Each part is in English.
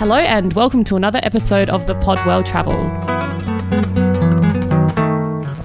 Hello, and welcome to another episode of the Pod Well Travelled.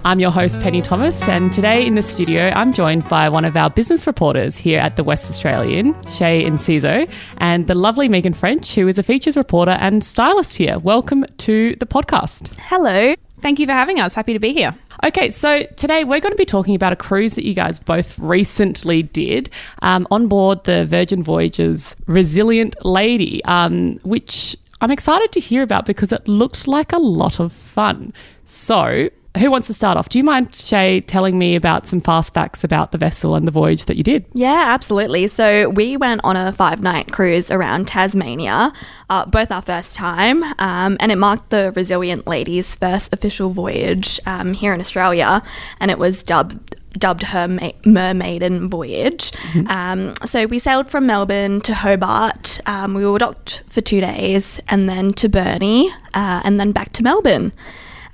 I'm your host, Penny Thomas, and today in the studio, I'm joined by one of our business reporters here at the West Australian, Shay Enciso, and the lovely Megan French, who is a features reporter and stylist here. Welcome to the podcast. Hello. Thank you for having us. Happy to be here. Okay, so today we're going to be talking about a cruise that you guys both recently did um, on board the Virgin Voyages Resilient Lady, um, which I'm excited to hear about because it looked like a lot of fun. So, who wants to start off? Do you mind, Shay, telling me about some fast facts about the vessel and the voyage that you did? Yeah, absolutely. So we went on a five night cruise around Tasmania, uh, both our first time, um, and it marked the Resilient Lady's first official voyage um, here in Australia, and it was dubbed dubbed her ma- mermaiden voyage. Mm-hmm. Um, so we sailed from Melbourne to Hobart. Um, we were docked for two days, and then to Burnie, uh, and then back to Melbourne.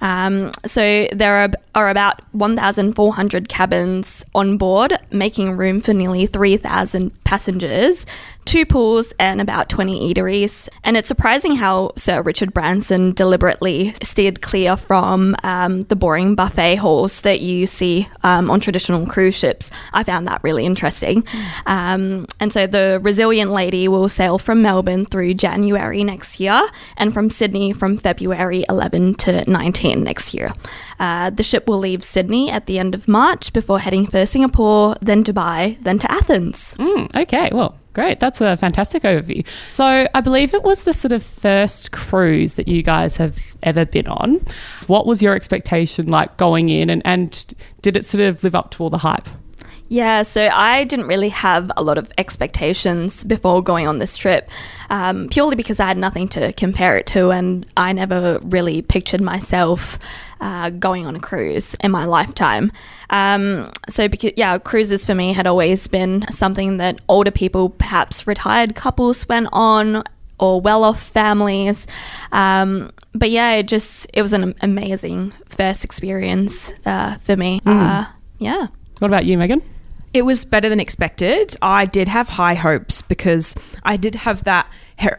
Um, so there are, are about 1,400 cabins on board, making room for nearly 3,000 passengers two pools, and about 20 eateries. And it's surprising how Sir Richard Branson deliberately steered clear from um, the boring buffet halls that you see um, on traditional cruise ships. I found that really interesting. Um, and so the Resilient Lady will sail from Melbourne through January next year and from Sydney from February 11 to 19 next year. Uh, the ship will leave Sydney at the end of March before heading for Singapore, then Dubai, then to Athens. Mm, okay, well, Great, that's a fantastic overview. So, I believe it was the sort of first cruise that you guys have ever been on. What was your expectation like going in, and, and did it sort of live up to all the hype? Yeah, so I didn't really have a lot of expectations before going on this trip, um, purely because I had nothing to compare it to, and I never really pictured myself uh, going on a cruise in my lifetime. Um, so, because yeah, cruises for me had always been something that older people, perhaps retired couples, went on or well-off families. Um, but yeah, it just it was an amazing first experience uh, for me. Mm. Uh, yeah. What about you, Megan? It was better than expected. I did have high hopes because I did have that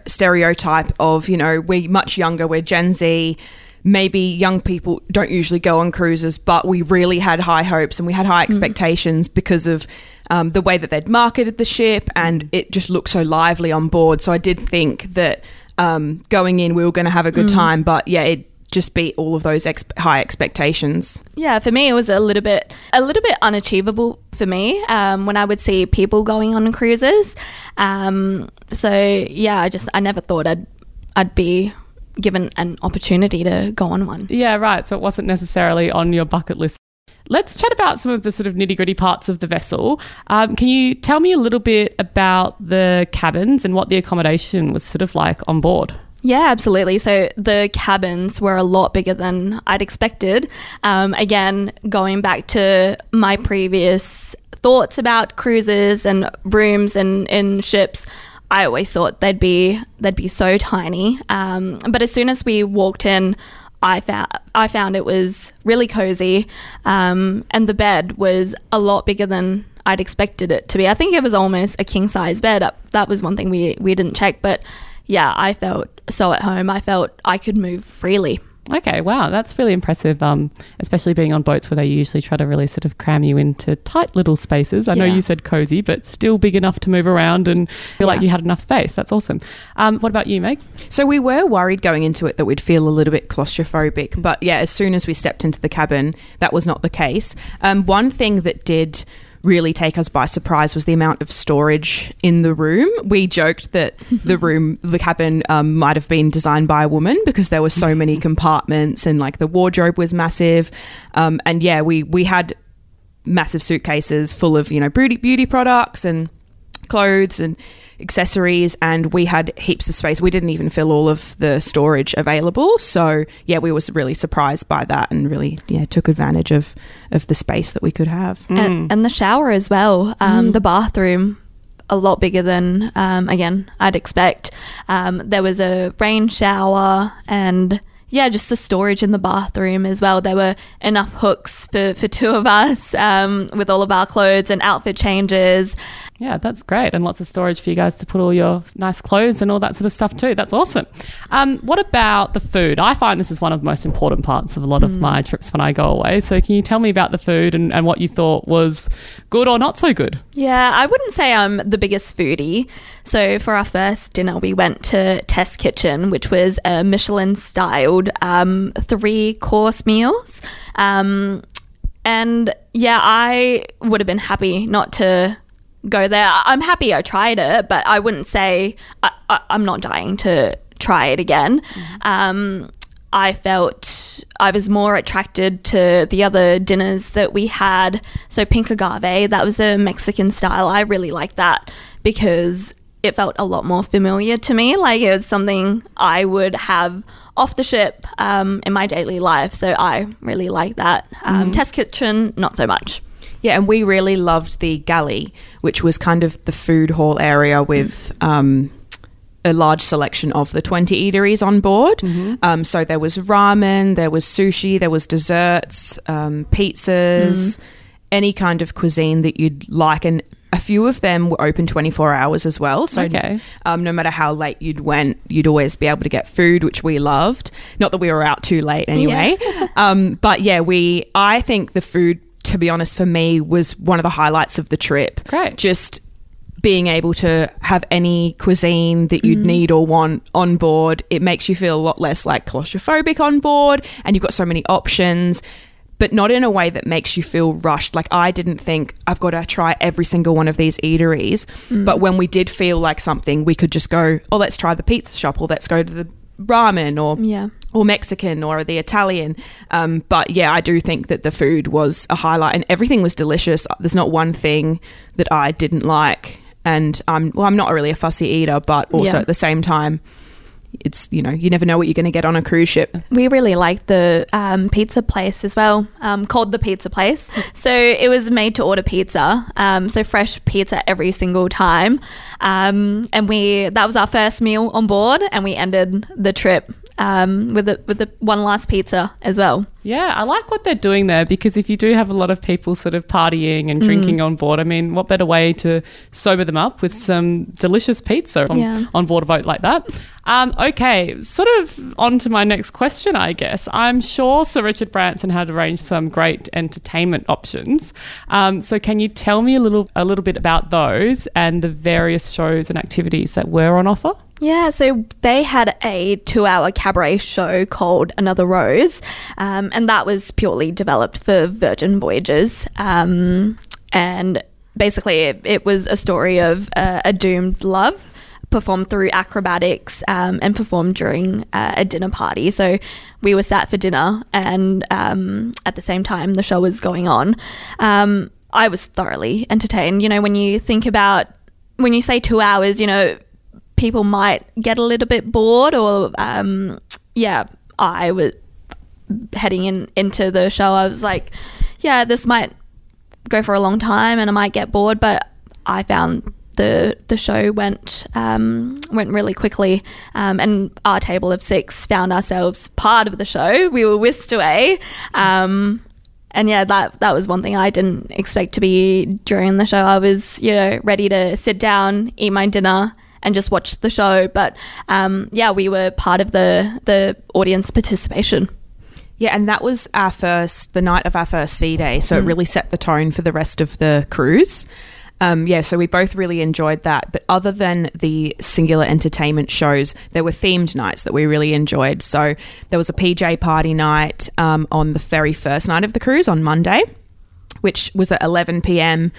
stereotype of, you know, we're much younger, we're Gen Z. Maybe young people don't usually go on cruises, but we really had high hopes and we had high mm. expectations mm. because of um, the way that they'd marketed the ship and it just looked so lively on board. So I did think that um, going in, we were going to have a good mm. time, but yeah, it just beat all of those ex- high expectations. Yeah, for me, it was a little bit a little bit unachievable for me um, when I would see people going on cruises. Um, so yeah, I just I never thought I'd I'd be given an opportunity to go on one. Yeah, right. So it wasn't necessarily on your bucket list. Let's chat about some of the sort of nitty gritty parts of the vessel. Um, can you tell me a little bit about the cabins and what the accommodation was sort of like on board? Yeah, absolutely. So the cabins were a lot bigger than I'd expected. Um, again, going back to my previous thoughts about cruises and rooms and in ships, I always thought they'd be they'd be so tiny. Um, but as soon as we walked in, I found I found it was really cozy, um, and the bed was a lot bigger than I'd expected it to be. I think it was almost a king size bed. That was one thing we we didn't check, but yeah, I felt so at home. I felt I could move freely. Okay, wow, that's really impressive. Um, especially being on boats where they usually try to really sort of cram you into tight little spaces. I yeah. know you said cozy, but still big enough to move around and feel yeah. like you had enough space. That's awesome. Um, what about you, Meg? So we were worried going into it that we'd feel a little bit claustrophobic, but yeah, as soon as we stepped into the cabin, that was not the case. Um, one thing that did really take us by surprise was the amount of storage in the room. We joked that the room, the cabin, um, might have been designed by a woman because there were so many compartments and like the wardrobe was massive. Um, and yeah, we we had massive suitcases full of you know beauty beauty products and clothes and accessories and we had heaps of space. We didn't even fill all of the storage available. So yeah, we was really surprised by that and really yeah took advantage of of the space that we could have. Mm. And, and, the shower as well. Um, mm. The bathroom a lot bigger than um, again I'd expect. Um, there was a rain shower and yeah, just the storage in the bathroom as well. There were enough hooks for, for two of us um, with all of our clothes and outfit changes. Yeah, that's great. And lots of storage for you guys to put all your nice clothes and all that sort of stuff too. That's awesome. Um, what about the food? I find this is one of the most important parts of a lot of my trips when I go away. So, can you tell me about the food and, and what you thought was good or not so good? Yeah, I wouldn't say I'm the biggest foodie. So for our first dinner, we went to Test Kitchen, which was a Michelin-styled um, three-course meals. Um, and yeah, I would have been happy not to go there. I'm happy I tried it, but I wouldn't say I, I, I'm not dying to try it again. Um, I felt I was more attracted to the other dinners that we had. So pink agave, that was the Mexican style. I really liked that because it felt a lot more familiar to me. Like it was something I would have off the ship um, in my daily life. So I really like that. Um, Test kitchen, not so much. Yeah, and we really loved the galley, which was kind of the food hall area with um, a large selection of the 20 eateries on board. Um, so there was ramen, there was sushi, there was desserts, um, pizzas, any kind of cuisine that you'd like. And a few of them were open 24 hours as well. So Okay. um, no matter how late you'd went, you'd always be able to get food, which we loved. Not that we were out too late anyway. um, but yeah, we. I think the food, to be honest, for me was one of the highlights of the trip. Great. Just being able to have any cuisine that you'd mm-hmm. need or want on board, it makes you feel a lot less like claustrophobic on board, and you've got so many options. But not in a way that makes you feel rushed. Like I didn't think I've got to try every single one of these eateries. Mm. But when we did feel like something, we could just go, oh, let's try the pizza shop, or let's go to the ramen, or Yeah. Or Mexican or the Italian. Um, but yeah, I do think that the food was a highlight and everything was delicious. There's not one thing that I didn't like. And I'm well, I'm not really a fussy eater, but also Yeah. at the same time, it's you know you never know what you're going to get on a cruise ship. We really liked the um, pizza place as well, um, called the Pizza Place. So it was made to order pizza, um, so fresh pizza every single time. Um, and we that was our first meal on board, and we ended the trip um, with the with the one last pizza as well. Yeah, I like what they're doing there because if you do have a lot of people sort of partying and drinking on board, I mean, what better way to sober them up with some delicious pizza on, Yeah. on board a boat like that? Um, okay, sort of on to my next question, I guess. I'm sure Sir Richard Branson had arranged some great entertainment options. Um, so, can you tell me a little a little bit about those and the various shows and activities that were on offer? Yeah, so they had a two hour cabaret show called Another Rose, um, and that was purely developed for Virgin Voyages. Um, and basically, it, it was a story of uh, a doomed love performed through acrobatics um, and performed during uh, a dinner party. So we were sat for dinner, and um, at the same time, the show was going on. Um, I was thoroughly entertained. You know, when you think about when you say two hours, you know, people might get a little bit bored, or um, yeah, I was heading in into the show. I was like, yeah, this might go for a long time, and I might get bored, but I found the the show went um, went really quickly, um, and our table of six found ourselves part of the show. We were whisked away. Um, and yeah, that that was one thing I didn't expect to be during the show. I was, you know, ready to sit down, eat my dinner, and just watch the show. But um, yeah, we were part of the the audience participation. Yeah, and that was our first, the night of our first sea day. So it really set the tone for the rest of the cruise. Um, yeah, so we both really enjoyed that. But other than the singular entertainment shows, there were themed nights that we really enjoyed. So there was a PJ party night um, on the very first night of the cruise on Monday, which was at 11 p.m.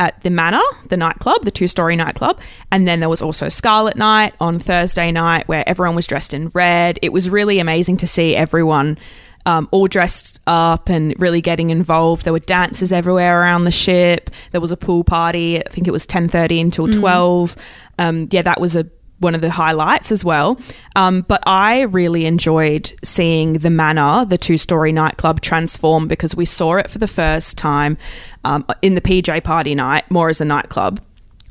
at the Manor, the nightclub, the two story nightclub. And then there was also Scarlet Night on Thursday night where everyone was dressed in red. It was really amazing to see everyone um, all dressed up and really getting involved. There were dances everywhere around the ship. There was a pool party. I think it was 10.30 until 12. Um, yeah, that was a one of the highlights as well. Um, but I really enjoyed seeing the Manor, the two story nightclub, transform because we saw it for the first time um, in the PJ party night, more as a nightclub.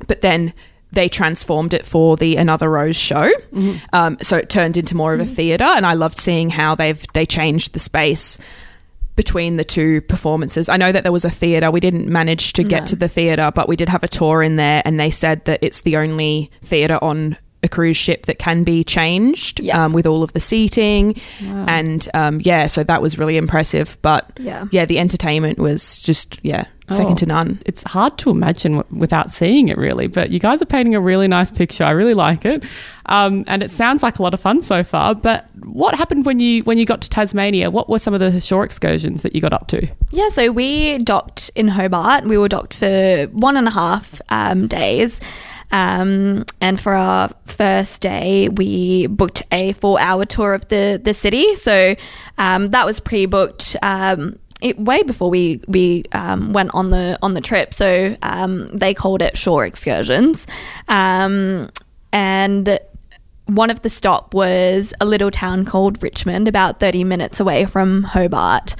But then they transformed it for the Another Rose show. Um, so it turned into more of a theatre, and I loved seeing how they've they changed the space between the two performances. I know that there was a theatre. We didn't manage to get No. to the theatre, but we did have a tour in there, and they said that it's the only theatre on a cruise ship that can be changed Yeah. um, with all of the seating. Wow. And um, yeah, so that was really impressive. But Yeah. yeah, the entertainment was just, yeah, second Oh. to none. it's hard to imagine w- without seeing it really but you guys are painting a really nice picture i really like it um, and it sounds like a lot of fun so far but what happened when you when you got to tasmania what were some of the shore excursions that you got up to Yeah, so we docked in Hobart. We were docked for one and a half um, days. Um, and for our first day, we booked a four hour tour of the, the city. So um, that was pre booked. Um, it, way before we we um, went on the on the trip, so um, they called it shore excursions, um, and one of the stop was a little town called Richmond, about 30 minutes away from Hobart.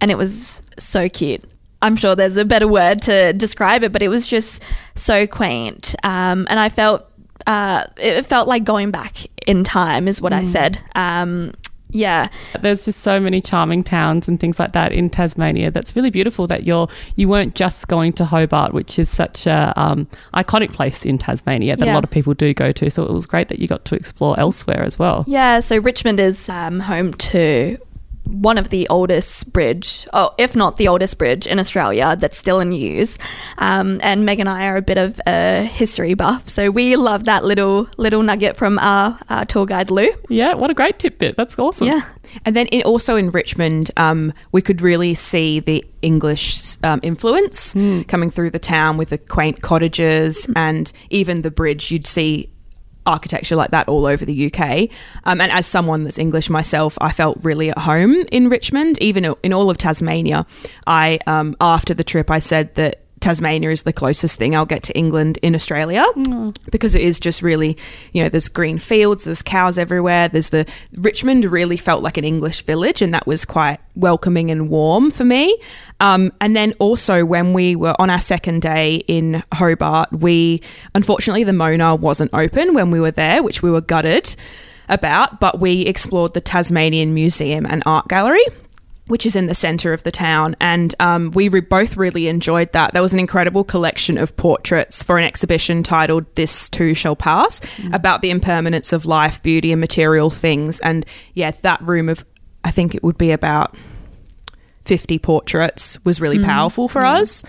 And it was so cute. I'm sure there's a better word to describe it, but it was just so quaint. Um, and I felt uh, it felt like going back in time, is what I said. Um, yeah, there's just so many charming towns and things like that in tasmania that's really beautiful that you're you weren't just going to hobart which is such a um, iconic place in tasmania that a lot of people do go to. So it was great that you got to explore elsewhere as well. Yeah, so Richmond is um, home to one of the oldest bridge, oh, if not the oldest bridge in Australia that's still in use. Um, and Meg and I are a bit of a history buff, so we love that little little nugget from our, our tour guide Lou. yeah what a great tidbit that's awesome Yeah, And then in, also in Richmond, um, we could really see the English um, influence coming through the town with the quaint cottages and even the bridge. You'd see architecture like that all over the UK. Um, and as someone that's English myself, I felt really at home in Richmond, even in all of Tasmania. I um, after the trip, I said that. Tasmania is the closest thing I'll get to England in Australia because it is just really, you know, there's green fields, there's cows everywhere. There's the Richmond really felt like an English village, and that was quite welcoming and warm for me. Um, and then also when we were on our second day in Hobart, we unfortunately the Mona wasn't open when we were there, which we were gutted about, but we explored the Tasmanian Museum and Art Gallery which is in the center of the town. And um, we re- both really enjoyed that. There was an incredible collection of portraits for an exhibition titled This Too Shall Pass about the impermanence of life, beauty, and material things. And yeah, that room of, I think it would be about 50 portraits was really powerful for us.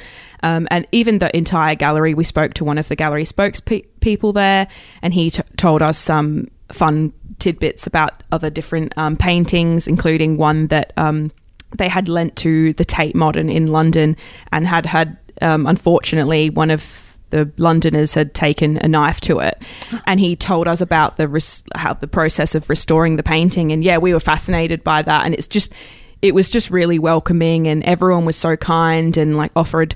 Um, and even the entire gallery, we spoke to one of the gallery spokespeople there, and he t- told us some fun tidbits about other different um, paintings, including one that um, they had lent to the Tate Modern in London and had had, um, unfortunately, one of the Londoners had taken a knife to it, and he told us about the res- how the process of restoring the painting. And yeah, we were fascinated by that, and it's just it was just really welcoming, and everyone was so kind and like offered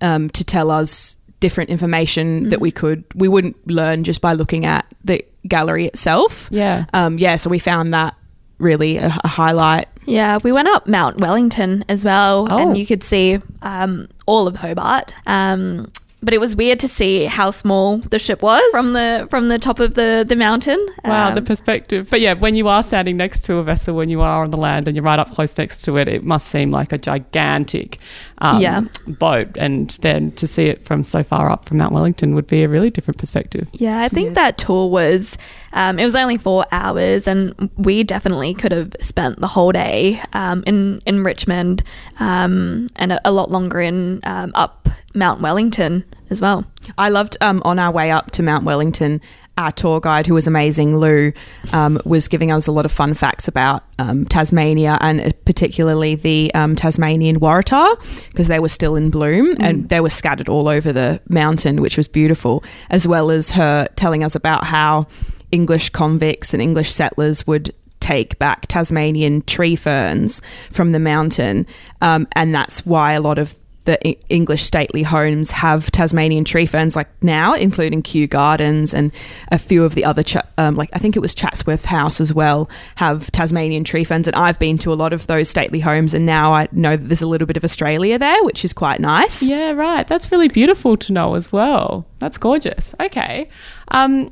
um, to tell us different information that we could we wouldn't learn just by looking at the gallery itself. Yeah. Um, yeah, so we found that really a, a highlight. yeah. We went up Mount Wellington as well, Oh. and you could see um, all of Hobart. Um, but it was weird to see how small the ship was from the from the top of the the mountain. Wow, Um, the perspective. But yeah, when you are standing next to a vessel, when you are on the land and you're right up close next to it, it must seem like a gigantic um, Yeah. boat. And then to see it from so far up from Mount Wellington would be a really different perspective. Yeah, I think that tour was, um, it was only four hours, and we definitely could have spent the whole day um, in in Richmond, um, and a, a lot longer in um, up Mount Wellington as well. I loved um, on our way up to Mount Wellington. Our tour guide, who was amazing, Lou, um, was giving us a lot of fun facts about um, Tasmania and uh, particularly the um, Tasmanian Waratah because they were still in bloom and they were scattered all over the mountain, which was beautiful, as well as her telling us about how English convicts and English settlers would take back Tasmanian tree ferns from the mountain. Um, and that's why a lot of the E- English stately homes have Tasmanian tree ferns like now, including Kew Gardens and a few of the other, ch- um, like I think it was Chatsworth House as well, have Tasmanian tree ferns. And I've been to a lot of those stately homes, and now I know that there's a little bit of Australia there, which is quite nice. Yeah, right. That's really beautiful to know as well. That's gorgeous. Okay. Um,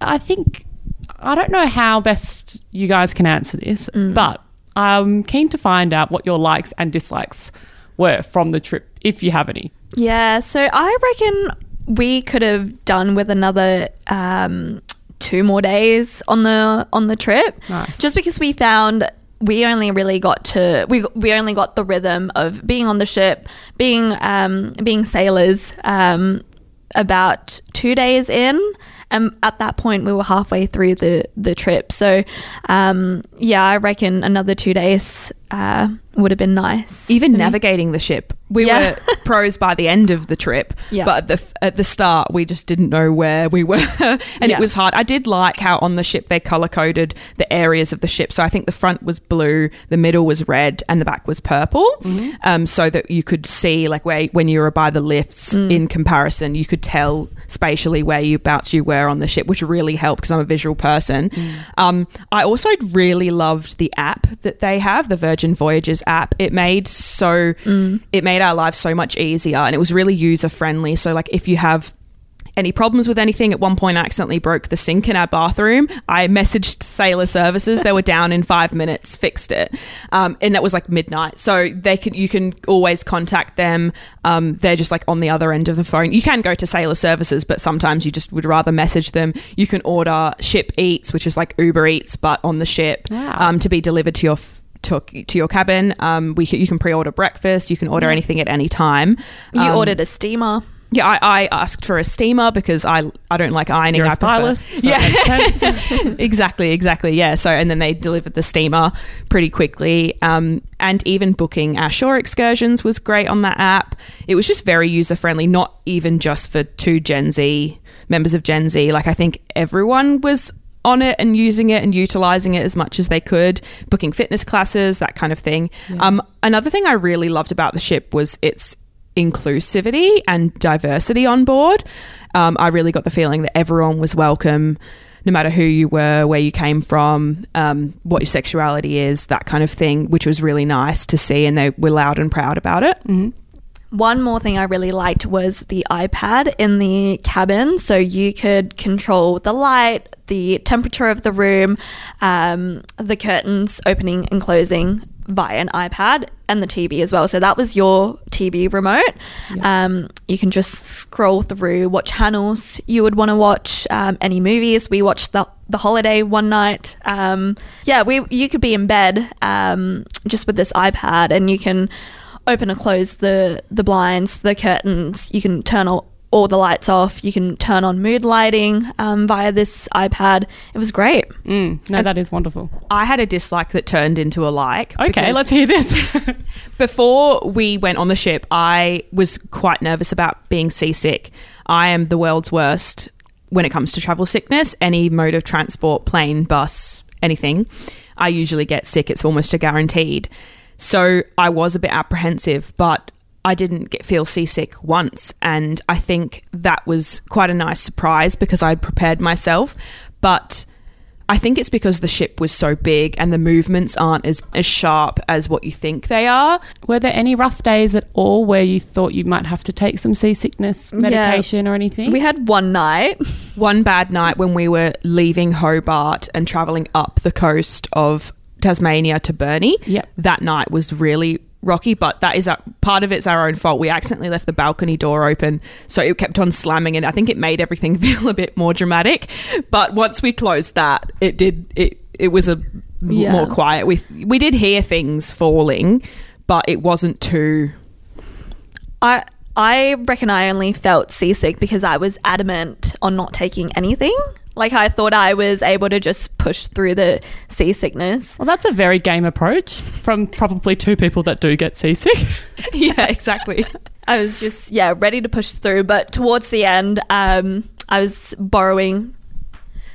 I think, I don't know how best you guys can answer this, but I'm keen to find out what your likes and dislikes were from the trip, if you have any. Yeah, so I reckon we could have done with another um, two more days on the on the trip. Nice. Just because we found we only really got to we we only got the rhythm of being on the ship, being um, being sailors um, about two days in. And at that point, we were halfway through the, the trip. So, um, yeah, I reckon another two days uh, would have been nice. Even for me. navigating the ship, we Yeah. were pros by the end of the trip. Yeah. But at the at the start, we just didn't know where we were, and Yeah. it was hard. I did like how on the ship they color coded the areas of the ship. So I think the front was blue, the middle was red, and the back was purple, um, so that you could see like where when you were by the lifts in comparison, you could tell spatially where you bouts you were on the ship, which really helped because I'm a visual person. Um, I also really loved the app that they have, the Virgin Voyages app. It made so it made our lives so much easier, and it was really user friendly. So like if you have any problems with anything. At one point, I accidentally broke the sink in our bathroom. I messaged Sailor Services. They were down in five minutes, fixed it, um, and that was like midnight. So they can you can always contact them. Um, they're just like on the other end of the phone. You can go to Sailor Services, but sometimes you just would rather message them. You can order Ship Eats, which is like Uber Eats, but on the ship Wow. um, to be delivered to your. F- to, to your cabin, um, we you can pre-order breakfast. You can order anything at any time. You Um, ordered a steamer. yeah, I, I asked for a steamer because I I don't like ironing. You're a I stylist. so yeah, that makes sense. exactly, exactly. Yeah. So and then they delivered the steamer pretty quickly. Um, and even booking our shore excursions was great on that app. It was just very user friendly. Not even just for two Gen Z members of Gen Z. Like I think everyone was on it and using it and utilizing it as much as they could, booking fitness classes, that kind of thing. Um, another thing I really loved about the ship was its inclusivity and diversity on board. Um, I really got the feeling that everyone was welcome, no matter who you were, where you came from, um, what your sexuality is, that kind of thing, which was really nice to see. And they were loud and proud about it. One more thing I really liked was the iPad in the cabin. So you could control the light, the temperature of the room, um, the curtains opening and closing via an iPad, and the TV as well. So that was your TV remote. Um, you can just scroll through what channels you would want to watch, um, any movies. We watched the the holiday one night. Um, yeah, we you could be in bed um, just with this iPad, and you can open or close the the blinds, the curtains. You can turn all, all the lights off. You can turn on mood lighting um, via this iPad. It was great. Mm, no, that is wonderful. I had a dislike that turned into a like. Okay, let's hear this. Before we went on the ship, I was quite nervous about being seasick. I am the world's worst when it comes to travel sickness. Any mode of transport, plane, bus, anything, I usually get sick. It's almost a guaranteed. So I was a bit apprehensive, but I didn't get feel seasick once, and I think that was quite a nice surprise because I'd prepared myself. But I think it's because the ship was so big and the movements aren't as, as sharp as what you think they are. Were there any rough days at all where you thought you might have to take some seasickness medication or anything? We had one night. One bad night when we were leaving Hobart and traveling up the coast of Tasmania to Burnie. Yep. That night was really rocky, but that is a, part of it's our own fault. We accidentally left the balcony door open, so it kept on slamming, and I think it made everything feel a bit more dramatic. But once we closed that, it did it. It was a Yeah. more quiet. We we did hear things falling, but it wasn't too. I I reckon I only felt seasick because I was adamant on not taking anything. Like I thought I was able to just push through the seasickness. well, that's a very game approach from probably two people that do get seasick. yeah, exactly. I was just yeah ready to push through, but towards the end, um, I was borrowing.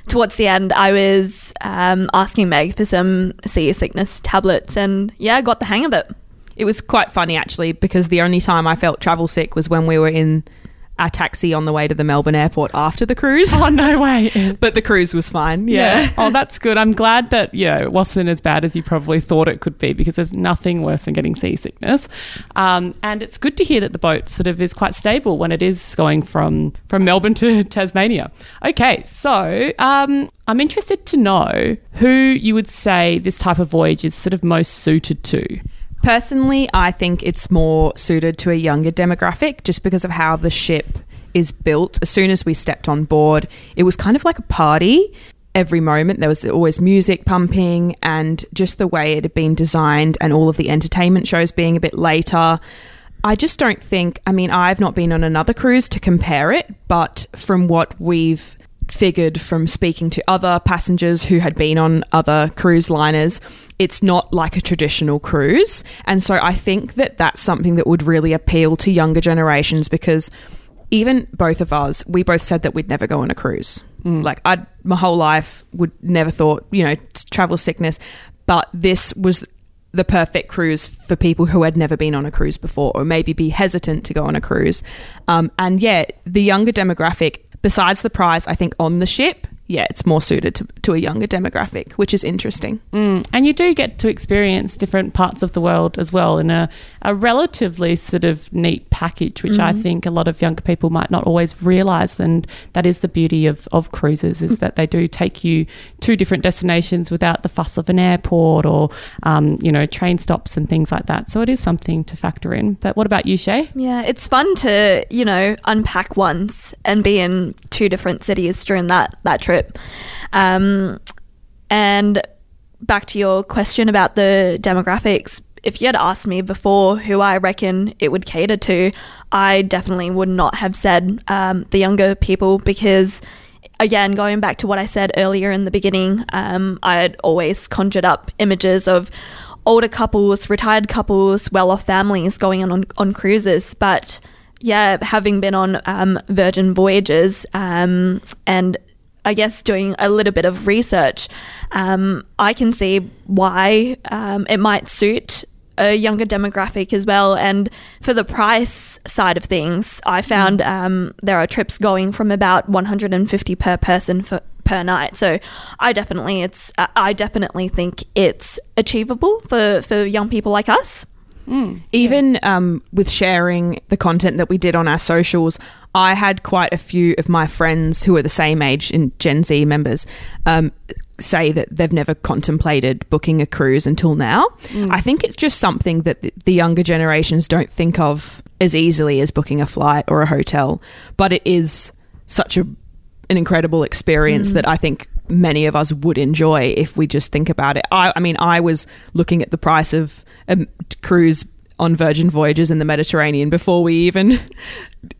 Towards the end, I was um, asking Meg for some seasickness tablets, and yeah, I got the hang of it. It was quite funny actually because the only time I felt travel sick was when we were in a taxi on the way to the Melbourne airport after the cruise. Oh no way! but the cruise was fine. Yeah. Oh, that's good. I'm glad that you know it wasn't as bad as you probably thought it could be because there's nothing worse than getting seasickness. Um, and it's good to hear that the boat sort of is quite stable when it is going from from Melbourne to Tasmania. Okay, so um, I'm interested to know who you would say this type of voyage is sort of most suited to. Personally, I think it's more suited to a younger demographic just because of how the ship is built. As soon as we stepped on board, it was kind of like a party. Every moment there was always music pumping, and just the way it had been designed, and all of the entertainment shows being a bit later. I just don't think, I mean, I've not been on another cruise to compare it, but from what we've figured from speaking to other passengers who had been on other cruise liners, it's not like a traditional cruise. And so I think that that's something that would really appeal to younger generations because even both of us, we both said that we'd never go on a cruise. Like I, my whole life would never thought, you know, travel sickness, but this was the perfect cruise for people who had never been on a cruise before or maybe be hesitant to go on a cruise. Um, and yeah, the younger demographic, besides the prize, I think on the ship, yeah, it's more suited to, to a younger demographic, which is interesting. Mm. And you do get to experience different parts of the world as well in a, a relatively sort of neat package, which I think a lot of younger people might not always realise. And that is the beauty of, of cruises is that they do take you to different destinations without the fuss of an airport or, um, you know, train stops and things like that. So it is something to factor in. But what about you, Shay? Yeah, it's fun to, you know, unpack once and be in two different cities during that, that trip. Um, and back to your question about the demographics, if you had asked me before who I reckon it would cater to, I definitely would not have said um, the younger people because, again, going back to what I said earlier in the beginning, um, I had always conjured up images of older couples, retired couples, well off families going on, on, on cruises. But yeah, having been on um, Virgin Voyages um, and I guess doing a little bit of research, um, I can see why um, it might suit a younger demographic as well. And for the price side of things, I found um, there are trips going from about 150 per person for, per night. So I definitely it's uh, I definitely think it's achievable for for young people like us. Even um, with sharing the content that we did on our socials, I had quite a few of my friends who are the same age in Gen Z members um, say that they've never contemplated booking a cruise until now. Mm. I think it's just something that the- younger generations don't think of as easily as booking a flight or a hotel, but it is such a an incredible experience mm. that I think many of us would enjoy if we just think about it. I, I mean, I was looking at the price of a cruise on Virgin Voyages in the Mediterranean before we even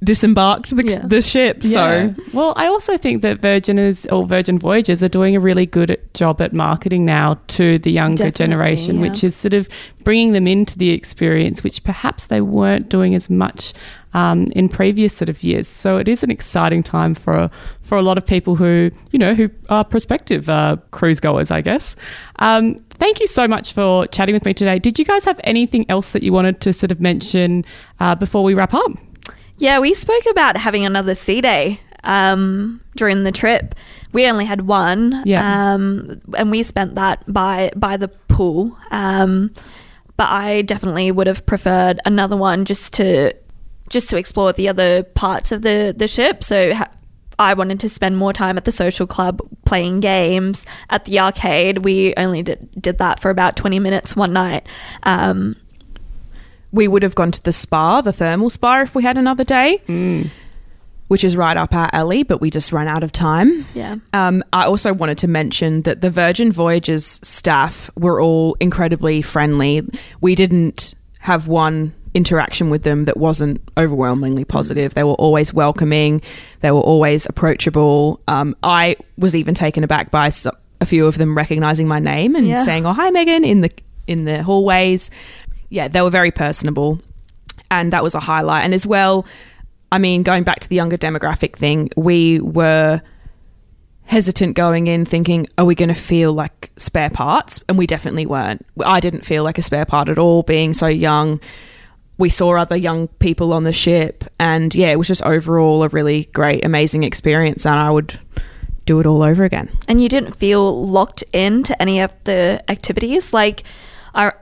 disembarked the, Yeah. the ship. So well, I also think that Virgin is or Virgin Voyages are doing a really good job at marketing now to the younger Definitely, generation, yeah. which is sort of bringing them into the experience, which perhaps they weren't doing as much um, in previous sort of years. So it is an exciting time for for a lot of people who you know who are prospective uh, cruise goers, I guess. Um, thank you so much for chatting with me today. Did you guys have anything else that you wanted to sort of mention uh, before we wrap up? Yeah, we spoke about having another sea day um, during the trip. We only had one, Yeah. um, and we spent that by by the pool. Um, but I definitely would have preferred another one just to just to explore the other parts of the the ship. So. Ha- I wanted to spend more time at the social club playing games at the arcade. We only did, did that for about 20 minutes one night. Um, we would have gone to the spa, the thermal spa, if we had another day, which is right up our alley, but we just ran out of time. yeah. Um, I also wanted to mention that the Virgin Voyages staff were all incredibly friendly. We didn't have one interaction with them that wasn't overwhelmingly positive. They were always welcoming, they were always approachable. Um, I was even taken aback by a few of them recognizing my name and Yeah. saying, "Oh, hi, Megan," in the in the hallways. Yeah, they were very personable, and that was a highlight. And as well, I mean, going back to the younger demographic thing, we were hesitant going in thinking are we going to feel like spare parts and we definitely weren't i didn't feel like a spare part at all being so young we saw other young people on the ship, and yeah, it was just overall a really great, amazing experience, and I would do it all over again. And you didn't feel locked into any of the activities. Like, I,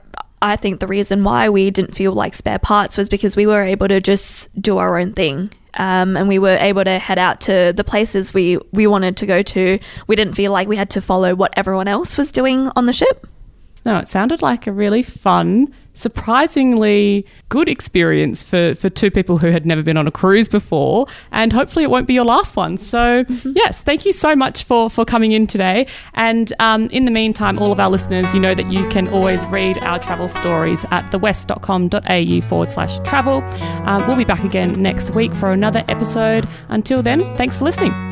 I think the reason why we didn't feel like spare parts was because we were able to just do our own thing. Um, and we were able to head out to the places we, we wanted to go to. We didn't feel like we had to follow what everyone else was doing on the ship. No, it sounded like a really fun, surprisingly good experience for, for two people who had never been on a cruise before. And hopefully it won't be your last one. So, mm-hmm. yes, thank you so much for, for coming in today. And um, in the meantime, all of our listeners, you know that you can always read our travel stories at thewest.com.au forward slash travel. Um, we'll be back again next week for another episode. Until then, thanks for listening.